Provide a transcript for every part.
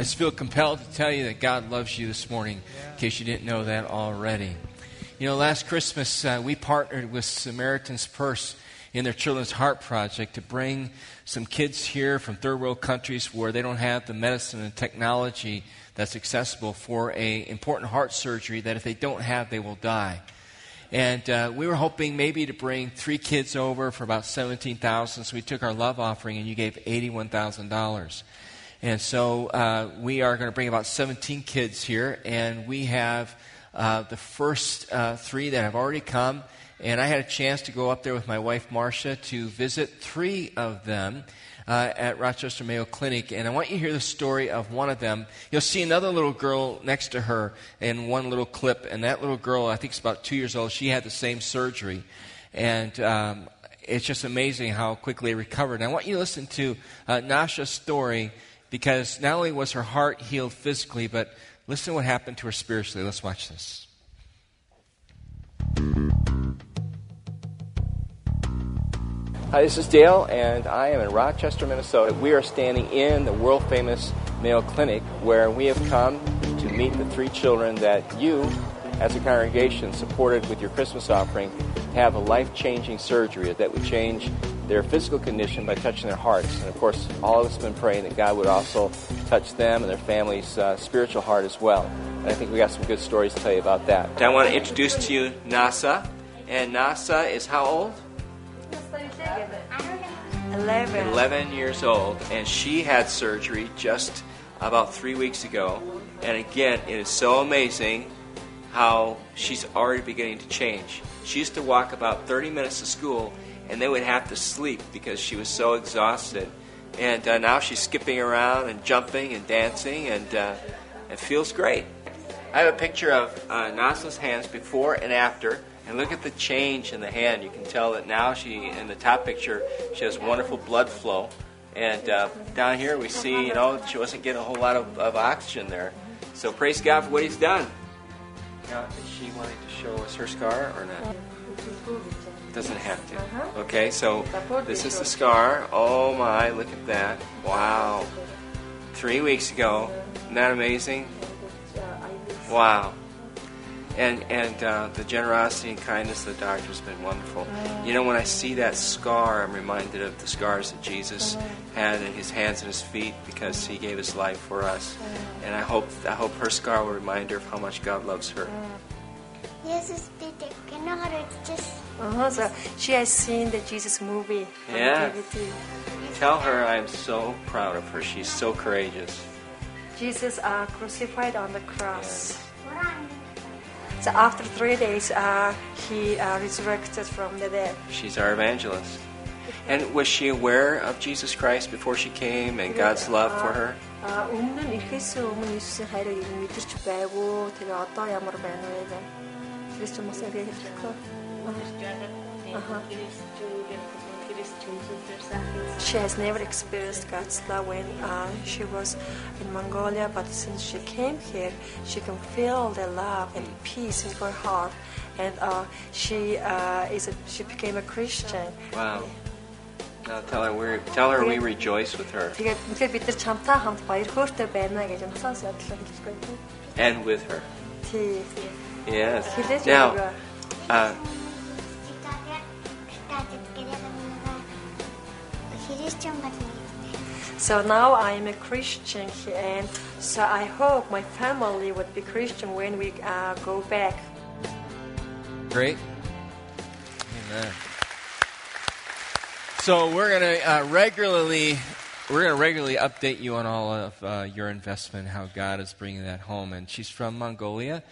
I just feel compelled to tell you that God loves you this morning, in case you didn't know that already. You know, last Christmas uh, we partnered with Samaritan's Purse in their Children's Heart Project to bring some kids here from third world countries where they don't have the medicine and technology that's accessible for a important heart surgery that if they don't have, they will die. And uh, we were hoping maybe to bring three kids over for about 17000 So we took our love offering and you gave $81,000. And so uh, we are going to bring about 17 kids here, and we have uh, the first uh, three that have already come. And I had a chance to go up there with my wife Marcia to visit three of them uh, at Rochester Mayo Clinic. And I want you to hear the story of one of them. You'll see another little girl next to her in one little clip. And that little girl, I think, is about two years old. She had the same surgery. And um, it's just amazing how quickly it recovered. And I want you to listen to uh, Nasha's story because not only was her heart healed physically, but listen to what happened to her spiritually. Let's watch this. Hi, this is Dale, and I am in Rochester, Minnesota. We are standing in the world famous Mayo Clinic where we have come to meet the three children that you, as a congregation, supported with your Christmas offering, have a life changing surgery that would change their physical condition by touching their hearts. And of course, all of us have been praying that God would also touch them and their family's uh, spiritual heart as well. And I think we got some good stories to tell you about that. I want to introduce to you Nasa. And Nasa is how old? 11. 11 years old. And she had surgery just about three weeks ago. And again, it is so amazing how she's already beginning to change. She used to walk about 30 minutes to school and they would have to sleep because she was so exhausted. And uh, now she's skipping around and jumping and dancing, and uh, it feels great. I have a picture of uh, Nasa's hands before and after, and look at the change in the hand. You can tell that now she, in the top picture, she has wonderful blood flow. And uh, down here we see, you know, she wasn't getting a whole lot of, of oxygen there. So praise God for what He's done. Now, is she wanting to show us her scar or not? Doesn't have to. Okay, so this is the scar. Oh my, look at that. Wow. Three weeks ago. Isn't that amazing? Wow. And, and uh, the generosity and kindness of the doctor has been wonderful. You know, when I see that scar, I'm reminded of the scars that Jesus had in his hands and his feet because he gave his life for us. And I hope, I hope her scar will remind her of how much God loves her. Jesus did it. Can I just Uh-huh, so she has seen the Jesus movie Yeah. Tell her I'm so proud of her. She's so courageous. Jesus uh, crucified on the cross. So after three days, uh, he uh, resurrected from the dead. She's our evangelist. And was she aware of Jesus Christ before she came and God's love for her? Uh, uh, She has never experienced God's love when uh, she was in Mongolia, but since she came here, she can feel the love and peace in her heart, and uh, she uh, is a, she became a Christian. Wow. Now tell her we tell her we rejoice with her Тэгээд үнэхээр бид нар чамтай хамт баяр хөөртэй байна гэж насаас ядлаа хэлчихгүй тийм. and with her. Тий. Yes. Хэлээж Now, өгөө. uh, Christian So now I am a Christian and so I hope my family would be Christian when we uh, go back. Great. Amen. So we're going to uh, regularly we're going to regularly update you on all of uh, your investment, how God is bringing that home. And she's from Mongolia,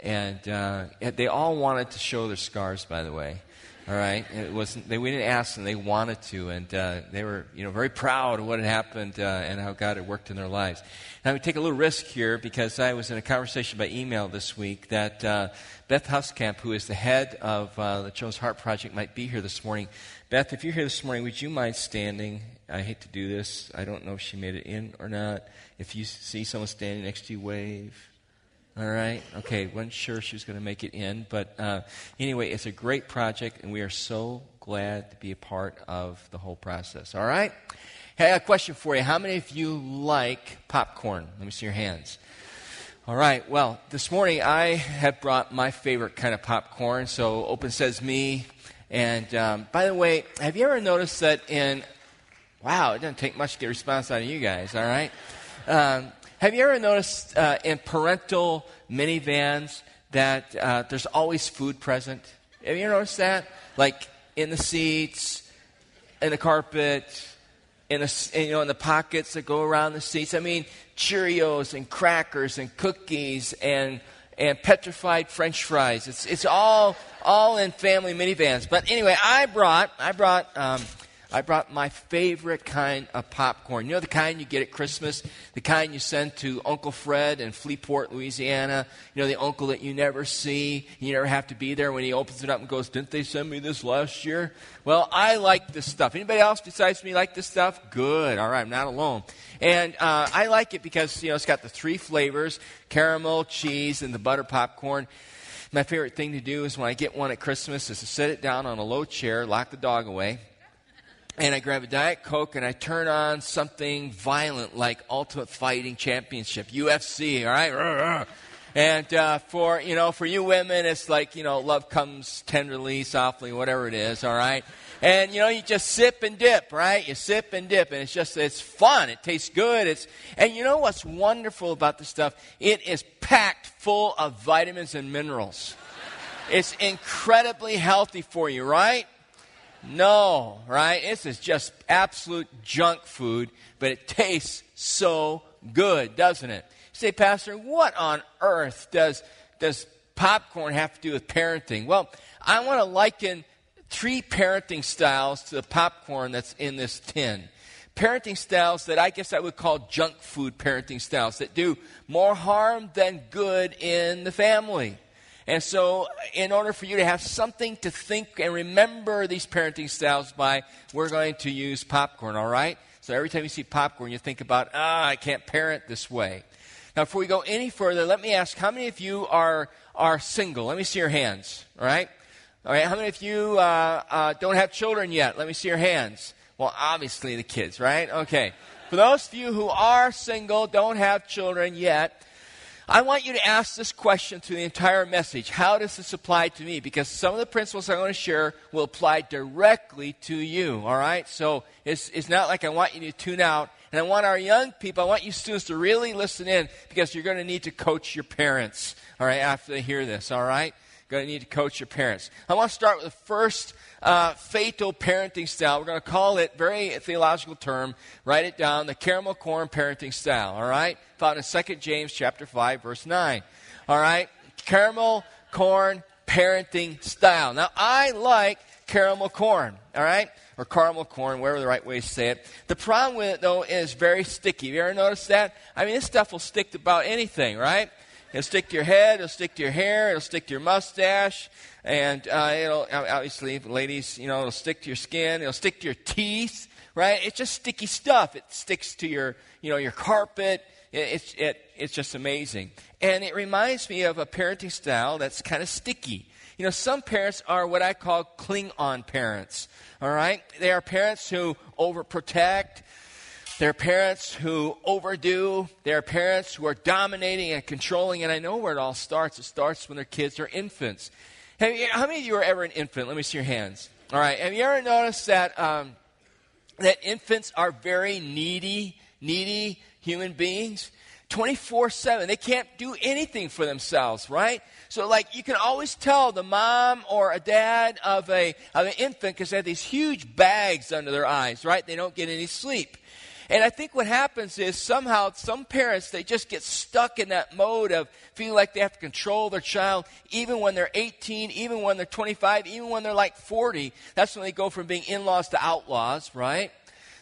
and uh, they all wanted to show their scars, by the way all right. It wasn't they we didn't ask them; they wanted to, and uh, they were you know very proud of what had happened uh, and how God had worked in their lives. Now we take a little risk here because I was in a conversation by email this week that uh, Beth Huskamp, who is the head of uh, the Children's Heart Project, might be here this morning. Beth, if you're here this morning, would you mind standing? I hate to do this. I don't know if she made it in or not. If you see someone standing next to you, wave. All right. Okay. wasn't sure she was going to make it in, but uh, anyway, it's a great project, and we are so glad to be a part of the whole process. All right. Hey, a question for you. How many of you like popcorn? Let me see your hands. All right. Well, this morning I have brought my favorite kind of popcorn. So, open says me. And um, by the way, have you ever noticed that in wow, it doesn't take much to get a response out of you guys. All right. Um, have you ever noticed uh, in parental minivans that uh, there's always food present? Have you noticed that? Like in the seats, in the carpet, in, you know, in the pockets that go around the seats. I mean, Cheerios and crackers and cookies and and petrified French fries. It's it's all all in family minivans. But anyway, I brought I brought um, I brought my favorite kind of popcorn. You know the kind you get at Christmas? The kind you send to Uncle Fred in Freeport, Louisiana. You know, the uncle that you never see. You never have to be there when he opens it up and goes, Didn't they send me this last year? Well, I like this stuff. Anybody else besides me like this stuff? Good. All right, I'm not alone. And uh, I like it because, you know, it's got the three flavors caramel, cheese, and the butter popcorn. My favorite thing to do is when I get one at Christmas is to set it down on a low chair, lock the dog away, and I grab a Diet Coke and I turn on something violent like Ultimate Fighting Championship, UFC, all right? And uh, for, you know, for you women, it's like, you know, love comes tenderly, softly, whatever it is, all right? And, you know, you just sip and dip, right? You sip and dip, and it's just, it's fun. It tastes good. It's, and you know what's wonderful about this stuff? It is packed full of vitamins and minerals. It's incredibly healthy for you, right? No, right? This is just absolute junk food, but it tastes so good, doesn't it? You say, Pastor, what on earth does, does popcorn have to do with parenting? Well, I want to liken three parenting styles to the popcorn that's in this tin. Parenting styles that I guess I would call junk food parenting styles that do more harm than good in the family. And so, in order for you to have something to think and remember these parenting styles by, we're going to use popcorn, all right? So, every time you see popcorn, you think about, ah, I can't parent this way. Now, before we go any further, let me ask how many of you are, are single? Let me see your hands, all right? All right, how many of you uh, uh, don't have children yet? Let me see your hands. Well, obviously the kids, right? Okay. For those of you who are single, don't have children yet, I want you to ask this question through the entire message. How does this apply to me? Because some of the principles I'm going to share will apply directly to you, all right? So it's, it's not like I want you to tune out. And I want our young people, I want you students to really listen in because you're going to need to coach your parents, all right, after they hear this, all right? You're Going to need to coach your parents. I want to start with the first uh, fatal parenting style. We're going to call it, very theological term, write it down, the caramel corn parenting style, all right? Found in 2 James chapter 5, verse 9. All right? Caramel corn parenting style. Now, I like caramel corn, all right? Or caramel corn, whatever the right way to say it. The problem with it, though, is very sticky. Have you ever noticed that? I mean, this stuff will stick to about anything, right? It'll stick to your head, it'll stick to your hair, it'll stick to your mustache, and uh, it'll obviously, ladies, you know, it'll stick to your skin, it'll stick to your teeth, right? It's just sticky stuff. It sticks to your, you know, your carpet. It, it's it, it's just amazing, and it reminds me of a parenting style that's kind of sticky. You know, some parents are what I call cling on parents. All right, they are parents who overprotect. There are parents who overdo. There are parents who are dominating and controlling. And I know where it all starts. It starts when their kids are infants. You, how many of you are ever an infant? Let me see your hands. All right. Have you ever noticed that, um, that infants are very needy, needy human beings? 24 7. They can't do anything for themselves, right? So, like, you can always tell the mom or a dad of, a, of an infant because they have these huge bags under their eyes, right? They don't get any sleep. And I think what happens is somehow some parents, they just get stuck in that mode of feeling like they have to control their child even when they're 18, even when they're 25, even when they're like 40. That's when they go from being in laws to outlaws, right?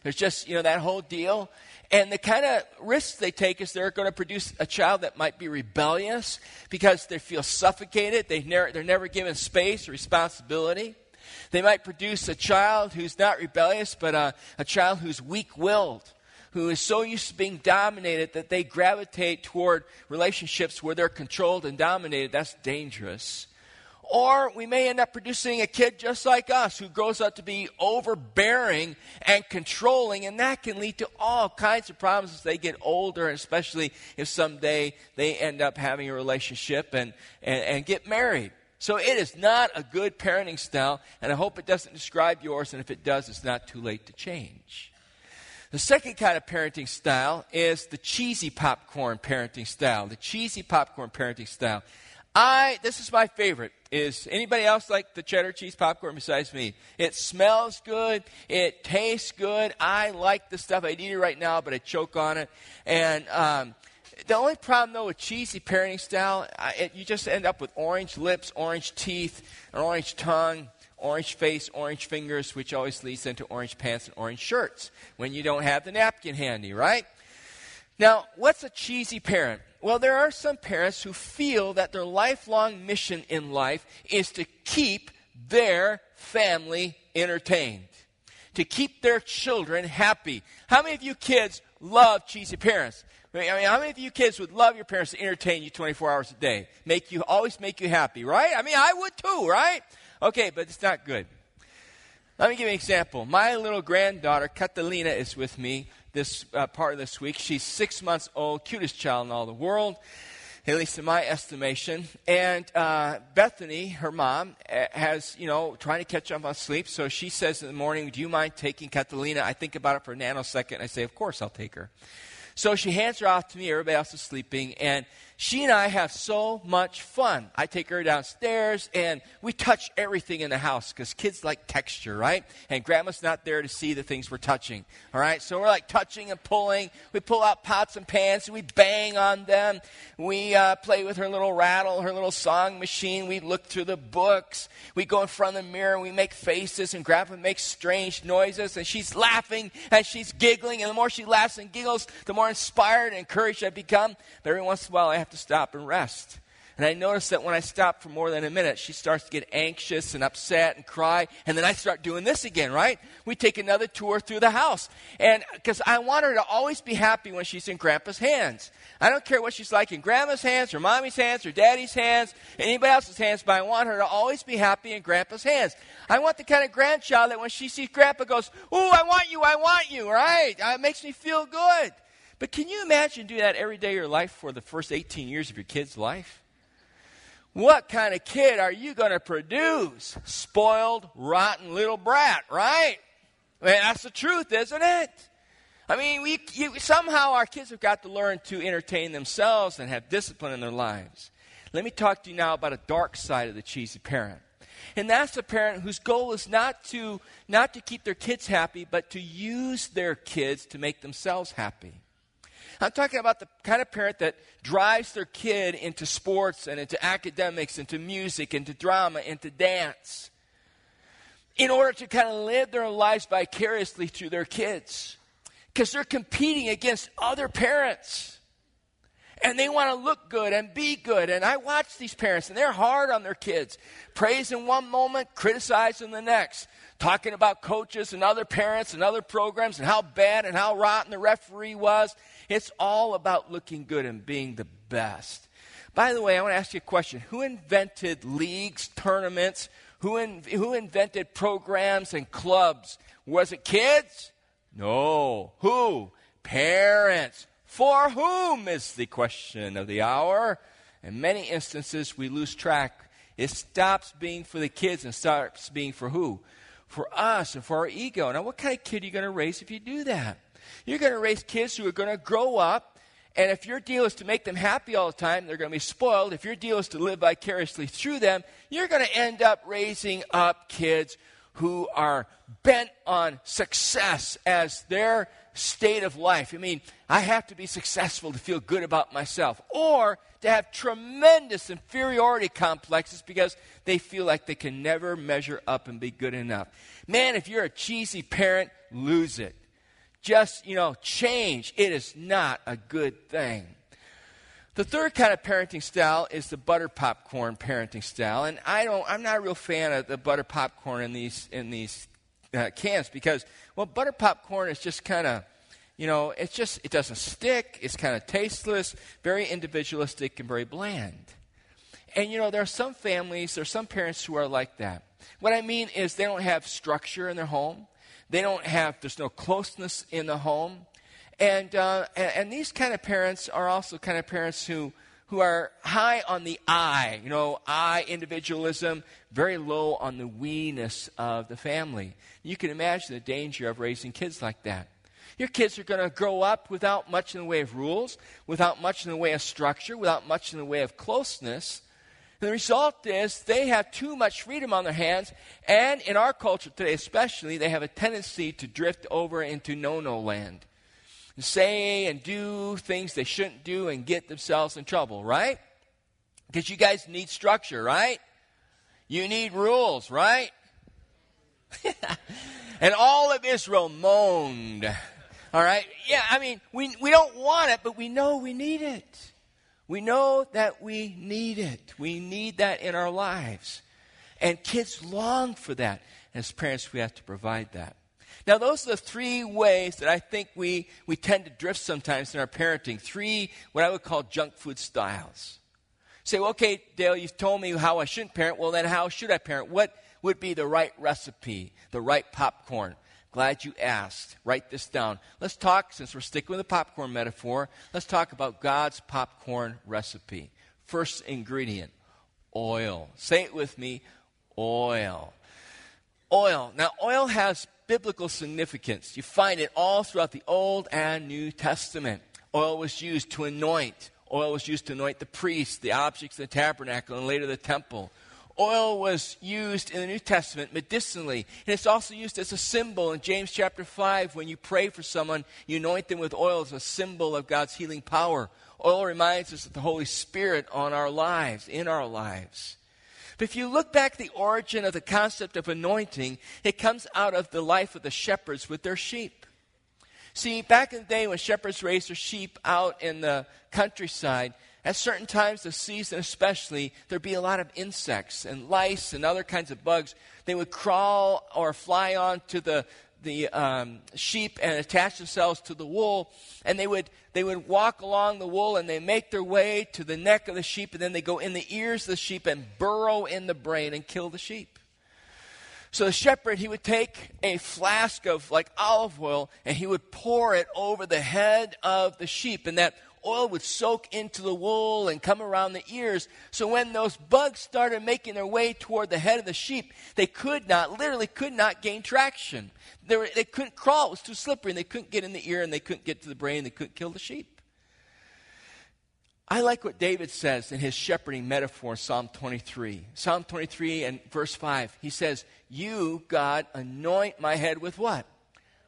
There's just, you know, that whole deal. And the kind of risks they take is they're going to produce a child that might be rebellious because they feel suffocated. They they're never given space or responsibility. They might produce a child who's not rebellious, but a, a child who's weak willed, who is so used to being dominated that they gravitate toward relationships where they're controlled and dominated. That's dangerous. Or we may end up producing a kid just like us who grows up to be overbearing and controlling, and that can lead to all kinds of problems as they get older, especially if someday they end up having a relationship and, and, and get married. So it is not a good parenting style, and I hope it doesn't describe yours, and if it does, it's not too late to change. The second kind of parenting style is the cheesy popcorn parenting style. The cheesy popcorn parenting style. I this is my favorite. Is anybody else like the cheddar cheese popcorn besides me? It smells good. It tastes good. I like the stuff. I'd eat it right now, but I choke on it. And um, the only problem though with cheesy parenting style, it, you just end up with orange lips, orange teeth, an orange tongue, orange face, orange fingers, which always leads into orange pants and orange shirts when you don't have the napkin handy, right? Now, what's a cheesy parent? Well, there are some parents who feel that their lifelong mission in life is to keep their family entertained, to keep their children happy. How many of you kids love cheesy parents? I mean, how many of you kids would love your parents to entertain you 24 hours a day? Make you, always make you happy, right? I mean, I would too, right? Okay, but it's not good. Let me give you an example. My little granddaughter, Catalina, is with me this uh, part of this week. She's six months old, cutest child in all the world, at least in my estimation. And uh, Bethany, her mom, uh, has, you know, trying to catch up on sleep. So she says in the morning, Do you mind taking Catalina? I think about it for a nanosecond. I say, Of course, I'll take her. So she hands her off to me. Everybody else is sleeping. And she and I have so much fun. I take her downstairs and we touch everything in the house because kids like texture, right? And grandma's not there to see the things we're touching, all right? So we're like touching and pulling. We pull out pots and pans and we bang on them. We uh, play with her little rattle, her little song machine. We look through the books. We go in front of the mirror and we make faces and grandma makes strange noises and she's laughing and she's giggling. And the more she laughs and giggles, the more inspired and encouraged I become. But every once in a while I have to stop and rest. And I notice that when I stop for more than a minute, she starts to get anxious and upset and cry. And then I start doing this again, right? We take another tour through the house. And because I want her to always be happy when she's in grandpa's hands. I don't care what she's like in grandma's hands or mommy's hands or daddy's hands, anybody else's hands, but I want her to always be happy in grandpa's hands. I want the kind of grandchild that when she sees grandpa goes, Ooh, I want you, I want you, right? It makes me feel good. But can you imagine doing that every day of your life for the first 18 years of your kid's life? What kind of kid are you going to produce? Spoiled, rotten little brat, right? I mean, that's the truth, isn't it? I mean, we, you, somehow our kids have got to learn to entertain themselves and have discipline in their lives. Let me talk to you now about a dark side of the cheesy parent. And that's the parent whose goal is not to, not to keep their kids happy, but to use their kids to make themselves happy. I'm talking about the kind of parent that drives their kid into sports and into academics, into music, into drama, into dance, in order to kind of live their lives vicariously through their kids. Because they're competing against other parents. And they want to look good and be good. And I watch these parents, and they're hard on their kids. Praise in one moment, criticize in the next talking about coaches and other parents and other programs and how bad and how rotten the referee was. It's all about looking good and being the best. By the way, I want to ask you a question. Who invented leagues, tournaments? Who, in, who invented programs and clubs? Was it kids? No. Who? Parents. For whom is the question of the hour? In many instances, we lose track. It stops being for the kids and starts being for who? for us and for our ego. Now, what kind of kid are you going to raise if you do that? You're going to raise kids who are going to grow up, and if your deal is to make them happy all the time, they're going to be spoiled. If your deal is to live vicariously through them, you're going to end up raising up kids who are bent on success as their state of life. I mean, I have to be successful to feel good about myself, or to have tremendous inferiority complexes because they feel like they can never measure up and be good enough. Man, if you're a cheesy parent, lose it. Just, you know, change. It is not a good thing. The third kind of parenting style is the butter popcorn parenting style, and I don't. I'm not a real fan of the butter popcorn in these in these uh, cans because well, butter popcorn is just kind of you know, it's just, it doesn't stick. It's kind of tasteless, very individualistic, and very bland. And you know, there are some families, there are some parents who are like that. What I mean is they don't have structure in their home. They don't have, there's no closeness in the home. And, uh, and, and, these kind of parents are also kind of parents who, who are high on the I, you know, I individualism, very low on the we-ness of the family. You can imagine the danger of raising kids like that. Your kids are going to grow up without much in the way of rules, without much in the way of structure, without much in the way of closeness. And the result is they have too much freedom on their hands, and in our culture today especially, they have a tendency to drift over into no no land and say and do things they shouldn't do and get themselves in trouble, right? Because you guys need structure, right? You need rules, right? and all of Israel moaned. All right? Yeah, I mean, we, we don't want it, but we know we need it. We know that we need it. We need that in our lives. And kids long for that. As parents, we have to provide that. Now, those are the three ways that I think we, we tend to drift sometimes in our parenting. Three, what I would call junk food styles. Say, well, okay, Dale, you've told me how I shouldn't parent. Well, then how should I parent? What would be the right recipe, the right popcorn? Glad you asked. Write this down. Let's talk, since we're sticking with the popcorn metaphor, let's talk about God's popcorn recipe. First ingredient oil. Say it with me oil. Oil. Now, oil has biblical significance. You find it all throughout the Old and New Testament. Oil was used to anoint. Oil was used to anoint the priests, the objects of the tabernacle, and later the temple. Oil was used in the New Testament medicinally, and it's also used as a symbol in James chapter 5. When you pray for someone, you anoint them with oil as a symbol of God's healing power. Oil reminds us of the Holy Spirit on our lives, in our lives. But if you look back the origin of the concept of anointing, it comes out of the life of the shepherds with their sheep. See, back in the day when shepherds raised their sheep out in the countryside, at certain times of season especially, there'd be a lot of insects and lice and other kinds of bugs. They would crawl or fly onto the, the um, sheep and attach themselves to the wool, and they would they would walk along the wool and they make their way to the neck of the sheep, and then they go in the ears of the sheep and burrow in the brain and kill the sheep. So the shepherd, he would take a flask of like olive oil and he would pour it over the head of the sheep, and that oil would soak into the wool and come around the ears. So when those bugs started making their way toward the head of the sheep, they could not, literally could not gain traction. They, were, they couldn't crawl, it was too slippery, and they couldn't get in the ear, and they couldn't get to the brain, they couldn't kill the sheep. I like what David says in his shepherding metaphor, Psalm 23. Psalm 23 and verse 5. He says, You, God, anoint my head with what?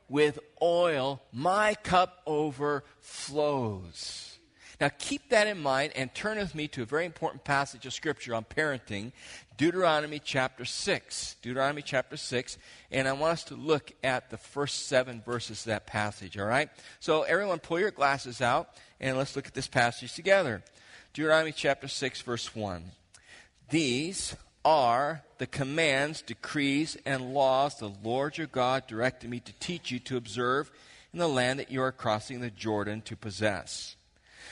with oil, my cup overflows. Now, keep that in mind and turn with me to a very important passage of Scripture on parenting, Deuteronomy chapter 6. Deuteronomy chapter 6. And I want us to look at the first seven verses of that passage, all right? So, everyone, pull your glasses out and let's look at this passage together. Deuteronomy chapter 6, verse 1. These are the commands, decrees, and laws the Lord your God directed me to teach you to observe in the land that you are crossing the Jordan to possess.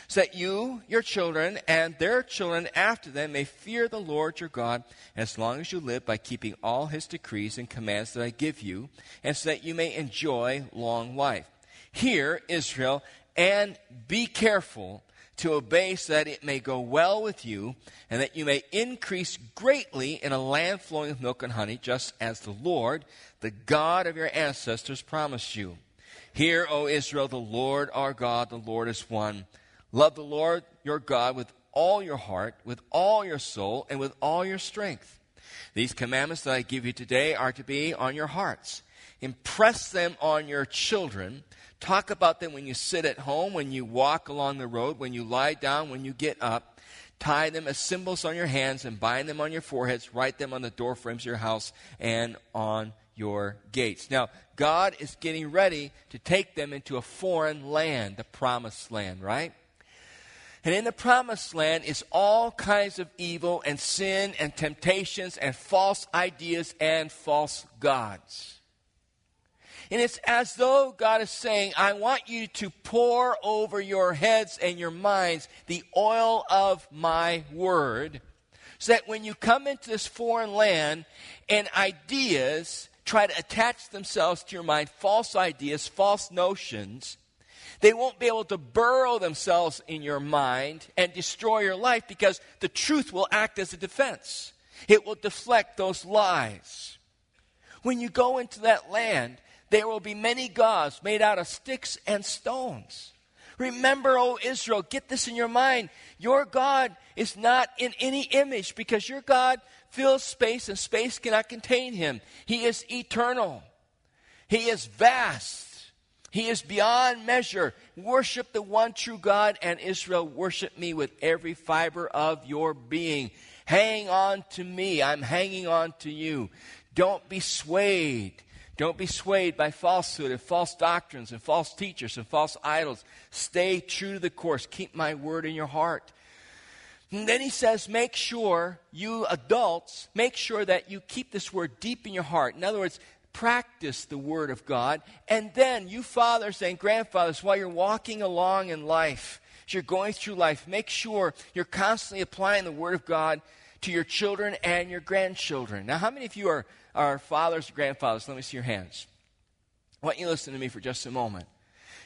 So that you, your children, and their children after them may fear the Lord your God as long as you live by keeping all his decrees and commands that I give you, and so that you may enjoy long life. Hear, Israel, and be careful to obey so that it may go well with you, and that you may increase greatly in a land flowing with milk and honey, just as the Lord, the God of your ancestors, promised you. Hear, O Israel, the Lord our God, the Lord is one. Love the Lord your God with all your heart, with all your soul, and with all your strength. These commandments that I give you today are to be on your hearts. Impress them on your children Talk about them when you sit at home, when you walk along the road, when you lie down, when you get up. Tie them as symbols on your hands and bind them on your foreheads. Write them on the door frames of your house and on your gates. Now, God is getting ready to take them into a foreign land, the promised land, right? And in the promised land is all kinds of evil and sin and temptations and false ideas and false gods. And it's as though God is saying, I want you to pour over your heads and your minds the oil of my word so that when you come into this foreign land and ideas try to attach themselves to your mind, false ideas, false notions, they won't be able to burrow themselves in your mind and destroy your life because the truth will act as a defense. It will deflect those lies. When you go into that land, there will be many gods made out of sticks and stones. Remember, O Israel, get this in your mind. Your God is not in any image because your God fills space and space cannot contain him. He is eternal, He is vast. He is beyond measure. Worship the one true God, and Israel, worship me with every fiber of your being. Hang on to me. I'm hanging on to you. Don't be swayed. Don't be swayed by falsehood and false doctrines and false teachers and false idols. Stay true to the course. Keep my word in your heart. And then he says, make sure, you adults, make sure that you keep this word deep in your heart. In other words, practice the word of God. And then, you fathers and grandfathers, while you're walking along in life, as you're going through life, make sure you're constantly applying the word of God to your children and your grandchildren. Now, how many of you are, are fathers or grandfathers? Let me see your hands. Why don't you listen to me for just a moment.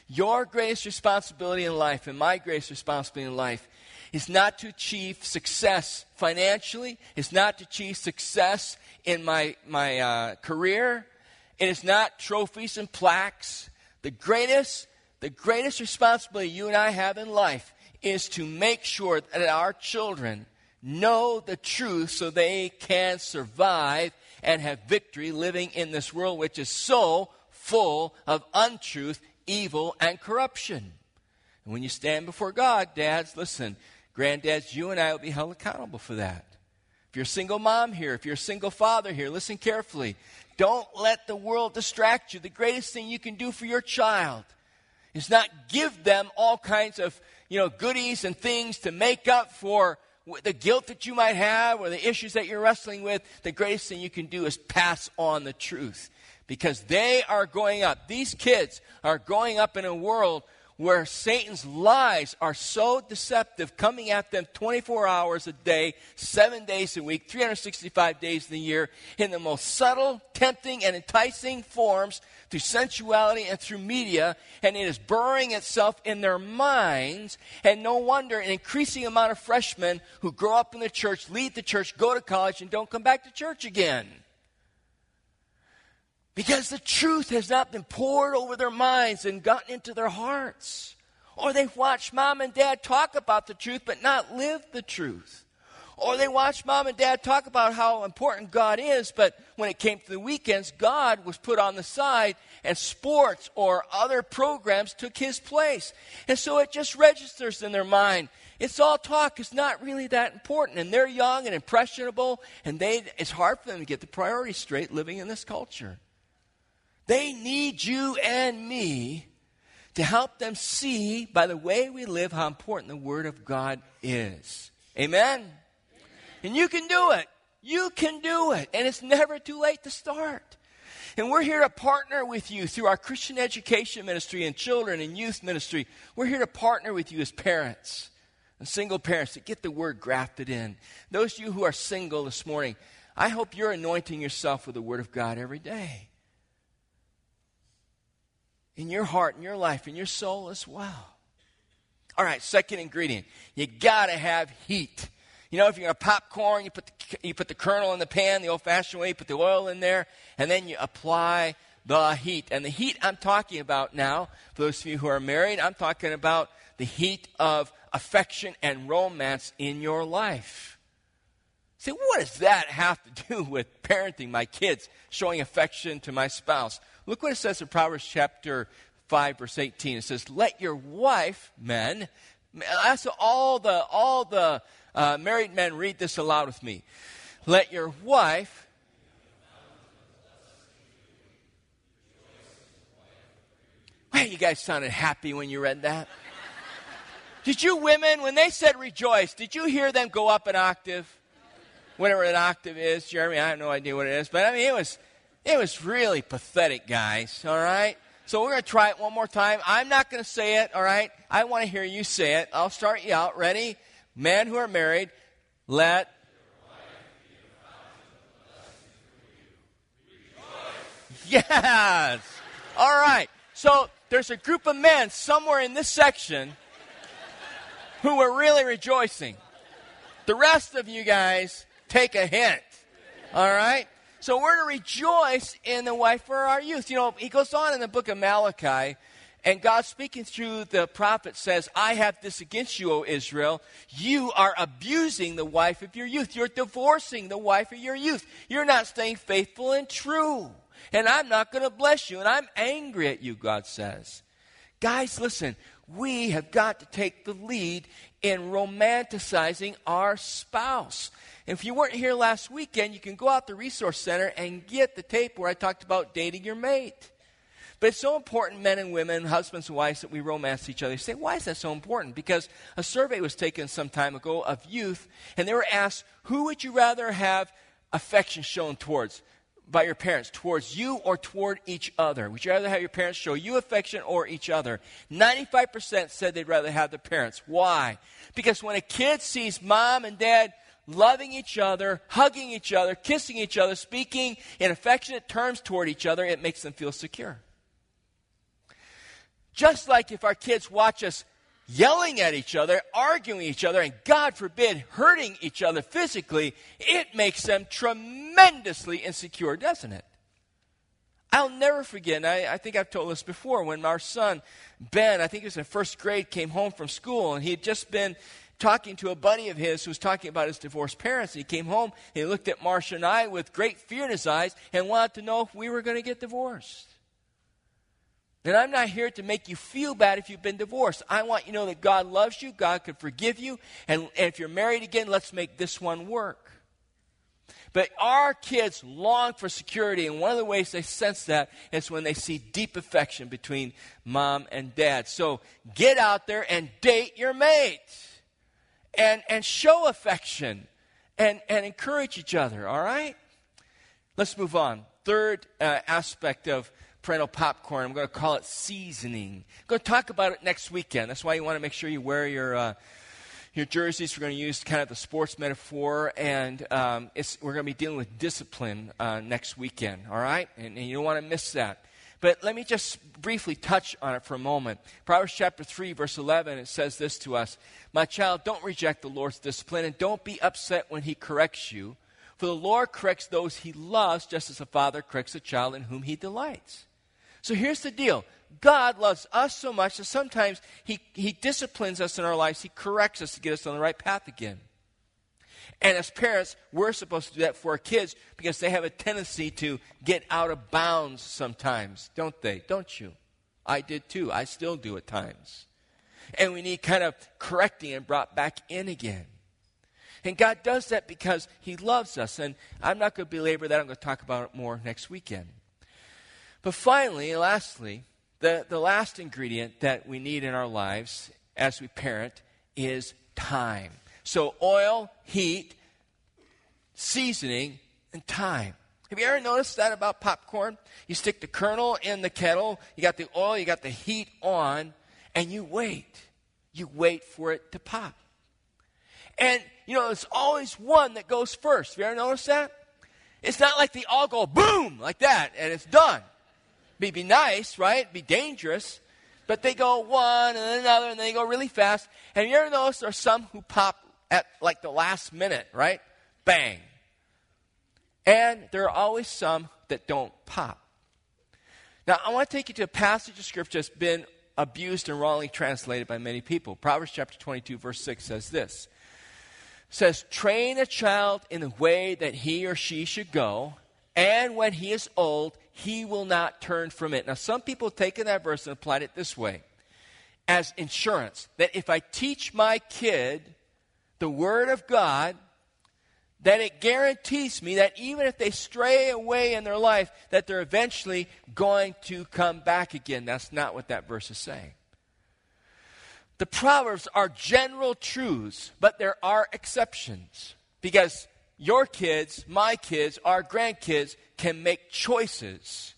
Your greatest responsibility in life and my greatest responsibility in life is not to achieve success financially, it's not to achieve success in my, my uh, career, it is not trophies and plaques. The greatest, the greatest responsibility you and I have in life is to make sure that our children know the truth so they can survive and have victory living in this world which is so full of untruth, evil, and corruption. And when you stand before God, dads, listen, Granddads, you and I will be held accountable for that. If you're a single mom here, if you're a single father here, listen carefully. Don't let the world distract you. The greatest thing you can do for your child is not give them all kinds of, you know, goodies and things to make up for the guilt that you might have or the issues that you're wrestling with. The greatest thing you can do is pass on the truth because they are going up. These kids are going up in a world where Satan's lies are so deceptive, coming at them 24 hours a day, seven days a week, 365 days in the year, in the most subtle, tempting, and enticing forms through sensuality and through media, and it is burrowing itself in their minds. And no wonder an increasing amount of freshmen who grow up in the church, leave the church, go to college, and don't come back to church again. Because the truth has not been poured over their minds and gotten into their hearts. Or they've watched mom and dad talk about the truth but not live the truth. Or they watched mom and dad talk about how important God is, but when it came to the weekends, God was put on the side and sports or other programs took his place. And so it just registers in their mind. It's all talk. It's not really that important. And they're young and impressionable, and they, it's hard for them to get the priorities straight living in this culture. They need you and me to help them see by the way we live how important the Word of God is. Amen? And you can do it. You can do it. And it's never too late to start. And we're here to partner with you through our Christian education ministry and children and youth ministry. We're here to partner with you as parents and single parents to get the word grafted in. Those of you who are single this morning, I hope you're anointing yourself with the Word of God every day in your heart, in your life, in your soul as well. All right, second ingredient. You got to have heat. You know, if you're going to popcorn, you put, the, you put the kernel in the pan the old fashioned way, you put the oil in there, and then you apply the heat. And the heat I'm talking about now, for those of you who are married, I'm talking about the heat of affection and romance in your life. See, what does that have to do with parenting my kids, showing affection to my spouse? Look what it says in Proverbs chapter 5, verse 18. It says, Let your wife, men, ask all the, all the uh, married men read this aloud with me. Let your wife Hey, you guys sounded happy when you read that. Did you women, when they said rejoice, did you hear them go up an octave? Whatever an octave is, Jeremy, I have no idea what it is, but I mean, it was, it was really pathetic, guys, all right? So we're going to try it one more time. I'm not going to say it, all right? I want to hear you say it. I'll start you out. Ready? Men who are married, let Yes. All right. So there's a group of men somewhere in this section who were really rejoicing. The rest of you guys take a hint. All right? So we're to rejoice in the wife for our youth. You know, he goes on in the book of Malachi, and God speaking through the prophet says, I have this against you, O Israel. You are abusing the wife of your youth. You're divorcing the wife of your youth. You're not staying faithful and true. And I'm not going to bless you. And I'm angry at you, God says. Guys, listen, we have got to take the lead in romanticizing our spouse. And if you weren't here last weekend, you can go out the resource center and get the tape where I talked about dating your mate. But it's so important, men and women, husbands and wives, that we romance each other. You say, why is that so important? Because a survey was taken some time ago of youth, and they were asked, who would you rather have affection shown towards? by your parents towards you or toward each other? Would you rather have your parents show you affection or each other? 95% said they'd rather have the parents. Why? Because when a kid sees mom and dad loving each other, hugging each other, kissing each other, speaking in affectionate terms toward each other, it makes them feel secure. Just like if our kids watch us yelling at each other, arguing each other, and God forbid, hurting each other physically, it makes them tremendously insecure, doesn't it? I'll never forget, I, I, think I've told this before, when our son, Ben, I think he was in first grade, came home from school, and he had just been talking to a buddy of his who was talking about his divorced parents. He came home, he looked at Marcia and I with great fear in his eyes and wanted to know if we were going to get divorced. And I'm not here to make you feel bad if you've been divorced. I want you to know that God loves you, God can forgive you, and, and if you're married again, let's make this one work. But our kids long for security, and one of the ways they sense that is when they see deep affection between mom and dad. So get out there and date your mate and, and show affection and, and encourage each other, all right? Let's move on. Third uh, aspect of parental popcorn. I'm going to call it seasoning. I'm going to talk about it next weekend. That's why you want to make sure you wear your. Uh, your jerseys. We're going to use kind of the sports metaphor, and um, we're going to be dealing with discipline uh, next weekend, all right? And, and you don't want to miss that. But let me just briefly touch on it for a moment. Proverbs chapter 3, verse 11, it says this to us My child, don't reject the Lord's discipline, and don't be upset when he corrects you. For the Lord corrects those he loves, just as a father corrects a child in whom he delights. So here's the deal God loves us so much that sometimes he, he disciplines us in our lives, He corrects us to get us on the right path again. And as parents, we're supposed to do that for our kids because they have a tendency to get out of bounds sometimes, don't they? Don't you? I did too. I still do at times. And we need kind of correcting and brought back in again. And God does that because He loves us. And I'm not going to belabor that. I'm going to talk about it more next weekend. But finally, lastly, the, the last ingredient that we need in our lives as we parent is time. So, oil, heat, seasoning, and time. Have you ever noticed that about popcorn? You stick the kernel in the kettle, you got the oil, you got the heat on, and you wait. You wait for it to pop. And, you know, there's always one that goes first. Have you ever noticed that? It's not like they all go boom like that and it's done be, be nice, right? Be dangerous. But they go one and then another and they go really fast. And you ever notice there are some who pop at like the last minute, right? Bang. And there are always some that don't pop. Now, I want to take you to a passage of scripture that's been abused and wrongly translated by many people. Proverbs chapter 22, verse 6 says this. It says, Train a child in the way that he or she should go, and when he is old, he will not turn from it. Now, some people have taken that verse and applied it this way as insurance that if I teach my kid the Word of God, that it guarantees me that even if they stray away in their life, that they're eventually going to come back again. That's not what that verse is saying. The Proverbs are general truths, but there are exceptions. Because your kids, my kids, our grandkids can make choices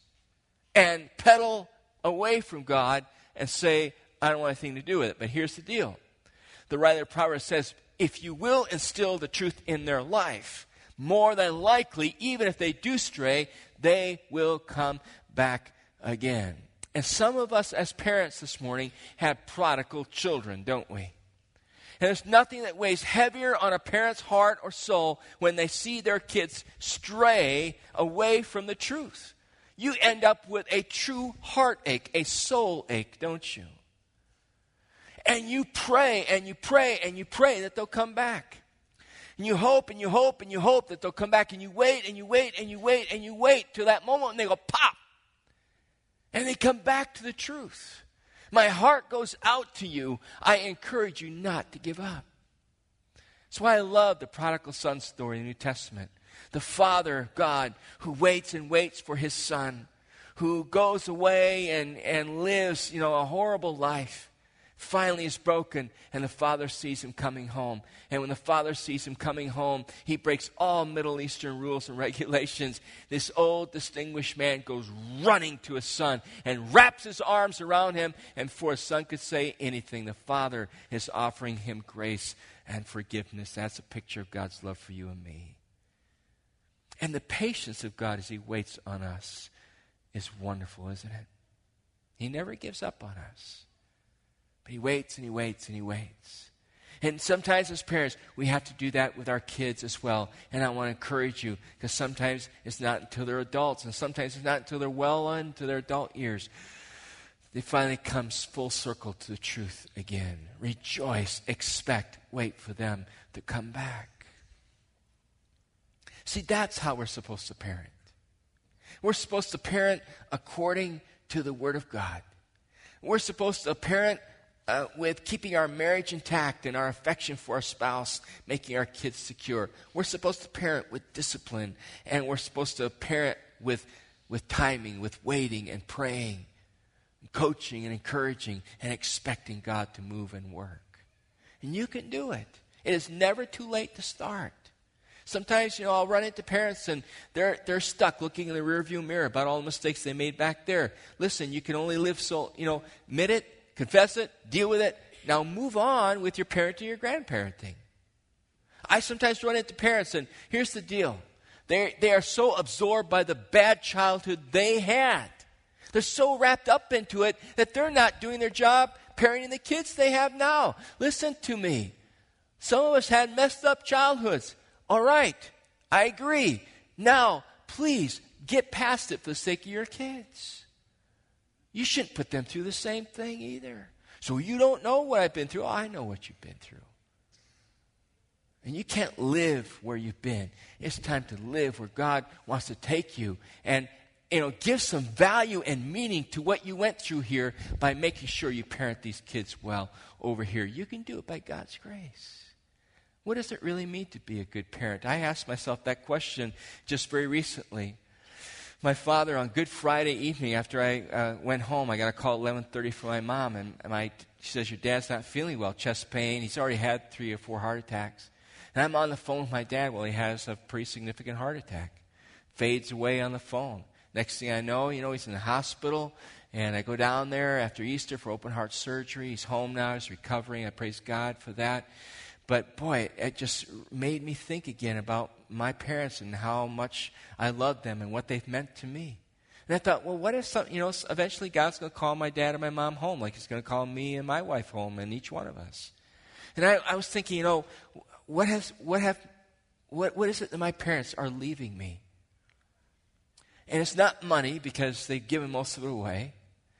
and pedal away from God and say, I don't want anything to do with it. But here's the deal the writer of Proverbs says, if you will instill the truth in their life, more than likely, even if they do stray, they will come back again. And some of us as parents this morning have prodigal children, don't we? And there's nothing that weighs heavier on a parent's heart or soul when they see their kids stray away from the truth. You end up with a true heartache, a soul ache, don't you? And you pray and you pray and you pray that they'll come back. And you hope and you hope and you hope that they'll come back and you wait and you wait and you wait and you wait till that moment and they go pop. And they come back to the truth. My heart goes out to you. I encourage you not to give up. That's why I love the prodigal son story in the New Testament. The Father, God, who waits and waits for his son, who goes away and, and lives, you know, a horrible life finally is broken, and the father sees him coming home. And when the father sees him coming home, he breaks all Middle Eastern rules and regulations. This old, distinguished man goes running to his son and wraps his arms around him. And before his son could say anything, the father is offering him grace and forgiveness. That's a picture of God's love for you and me. And the patience of God as he waits on us is wonderful, isn't it? He never gives up on us. But he waits and he waits and he waits. And sometimes as parents, we have to do that with our kids as well. And I want to encourage you because sometimes it's not until they're adults, and sometimes it's not until they're well into their adult years. They finally comes full circle to the truth again. Rejoice, expect, wait for them to come back. See, that's how we're supposed to parent. We're supposed to parent according to the Word of God. We're supposed to parent uh, with keeping our marriage intact and our affection for our spouse, making our kids secure. We're supposed to parent with discipline, and we're supposed to parent with, with timing, with waiting and praying, and coaching and encouraging, and expecting God to move and work. And you can do it. It is never too late to start. Sometimes, you know, I'll run into parents and they're, they're stuck looking in the rearview mirror about all the mistakes they made back there. Listen, you can only live so, you know, admit it, confess it, deal with it. Now move on with your parenting or grandparenting. I sometimes run into parents, and here's the deal they they are so absorbed by the bad childhood they had. They're so wrapped up into it that they're not doing their job parenting the kids they have now. Listen to me. Some of us had messed up childhoods. All right, I agree. Now, please get past it for the sake of your kids. You shouldn't put them through the same thing either. So you don't know what I've been through. Oh, I know what you've been through. And you can't live where you've been. It's time to live where God wants to take you and you know, give some value and meaning to what you went through here by making sure you parent these kids well over here. You can do it by God's grace. What does it really mean to be a good parent? I asked myself that question just very recently my father on Good Friday evening after I uh, went home. I got a call at 11:30 from my mom, and my she says your dad's not feeling well, chest pain. He's already had three or four heart attacks, and I'm on the phone with my dad while he has a pretty significant heart attack. Fades away on the phone. Next thing I know, you know, he's in the hospital, and I go down there after Easter for open heart surgery. He's home now. He's recovering. I praise God for that. But boy, it just made me think again about my parents and how much I loved them and what they've meant to me. And I thought, well, what if some, you know, eventually God's going to call my dad and my mom home, like He's going to call me and my wife home, and each one of us. And I, I was thinking, you know, what has, what have, what, what is it that my parents are leaving me? And it's not money because they've given most of it away.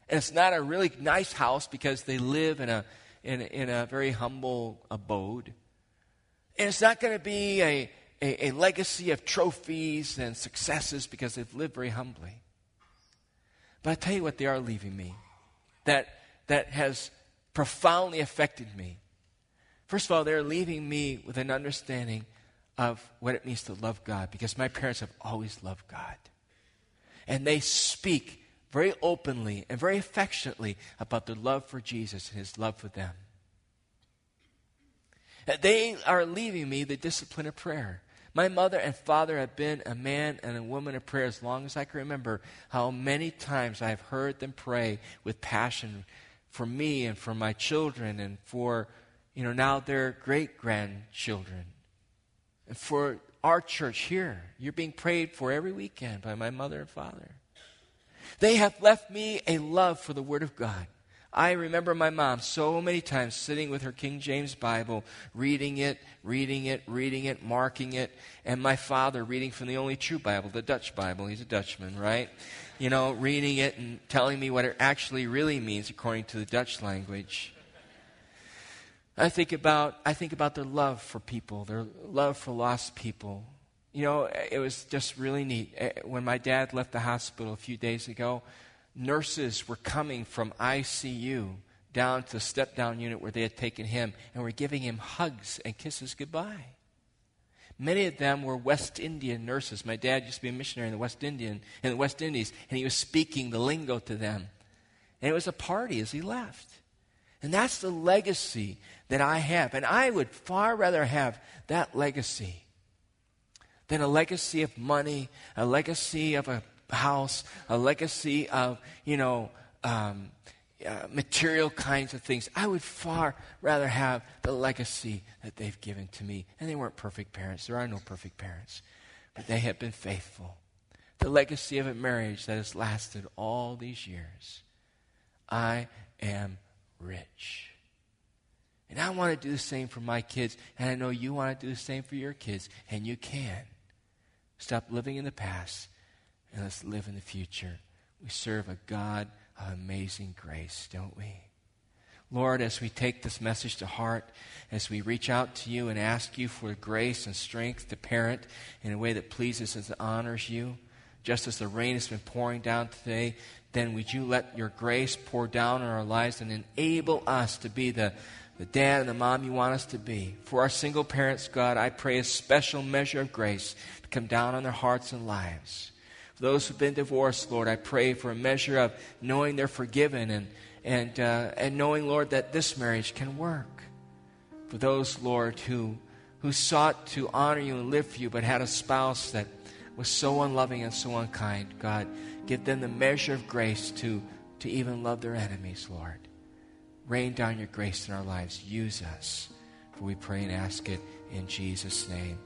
And it's not a really nice house because they live in a, in, in a very humble abode. And it's not going to be a, a, a, legacy of trophies and successes because they've lived very humbly. But I tell you what, they are leaving me that, that has profoundly affected me. First of all, they're leaving me with an understanding of what it means to love God because my parents have always loved God. And they speak very openly and very affectionately about their love for Jesus and his love for them. They are leaving me the discipline of prayer. My mother and father have been a man and a woman of prayer as long as I can remember. How many times I've heard them pray with passion for me and for my children and for, you know, now their great grandchildren and for our church here. You're being prayed for every weekend by my mother and father. They have left me a love for the Word of God. I remember my mom so many times sitting with her King James Bible, reading it, reading it, reading it, marking it, and my father reading from the only true Bible, the Dutch Bible. He's a Dutchman, right? You know, reading it and telling me what it actually really means according to the Dutch language. I think about I think about their love for people, their love for lost people. You know, it was just really neat. Eh, when my dad left the hospital a few days ago, nurses were coming from ICU down to the step down unit where they had taken him and were giving him hugs and kisses goodbye. Many of them were West Indian nurses. My dad used to be a missionary in the West Indian in the West Indies, and he was speaking the lingo to them. And it was a party as he left. And that's the legacy that I have. And I would far rather have that legacy than a legacy of money, a legacy of a house, a legacy of, you know, um, uh, material kinds of things. I would far rather have the legacy that they've given to me. And they weren't perfect parents. There are no perfect parents. But they have been faithful. The legacy of a marriage that has lasted all these years. I am rich. And I want to do the same for my kids. And I know you want to do the same for your kids. And you can. Stop living in the past and let's live in the future. We serve a God of amazing grace, don't we? Lord, as we take this message to heart, as we reach out to you and ask you for grace and strength to parent in a way that pleases and honors you, just as the rain has been pouring down today, then would you let your grace pour down on our lives and enable us to be the, the dad and the mom you want us to be. For our single parents, God, I pray a special measure of grace to come down on their hearts and lives. For those who've been divorced, Lord, I pray for a measure of knowing they're forgiven and, and, uh, and knowing, Lord, that this marriage can work. For those, Lord, who, who sought to honor you and live for you but had a spouse that was so unloving and so unkind, God, give them the measure of grace to, to even love their enemies, Lord. Rain down your grace in our lives. Use us. For we pray and ask it in Jesus' name.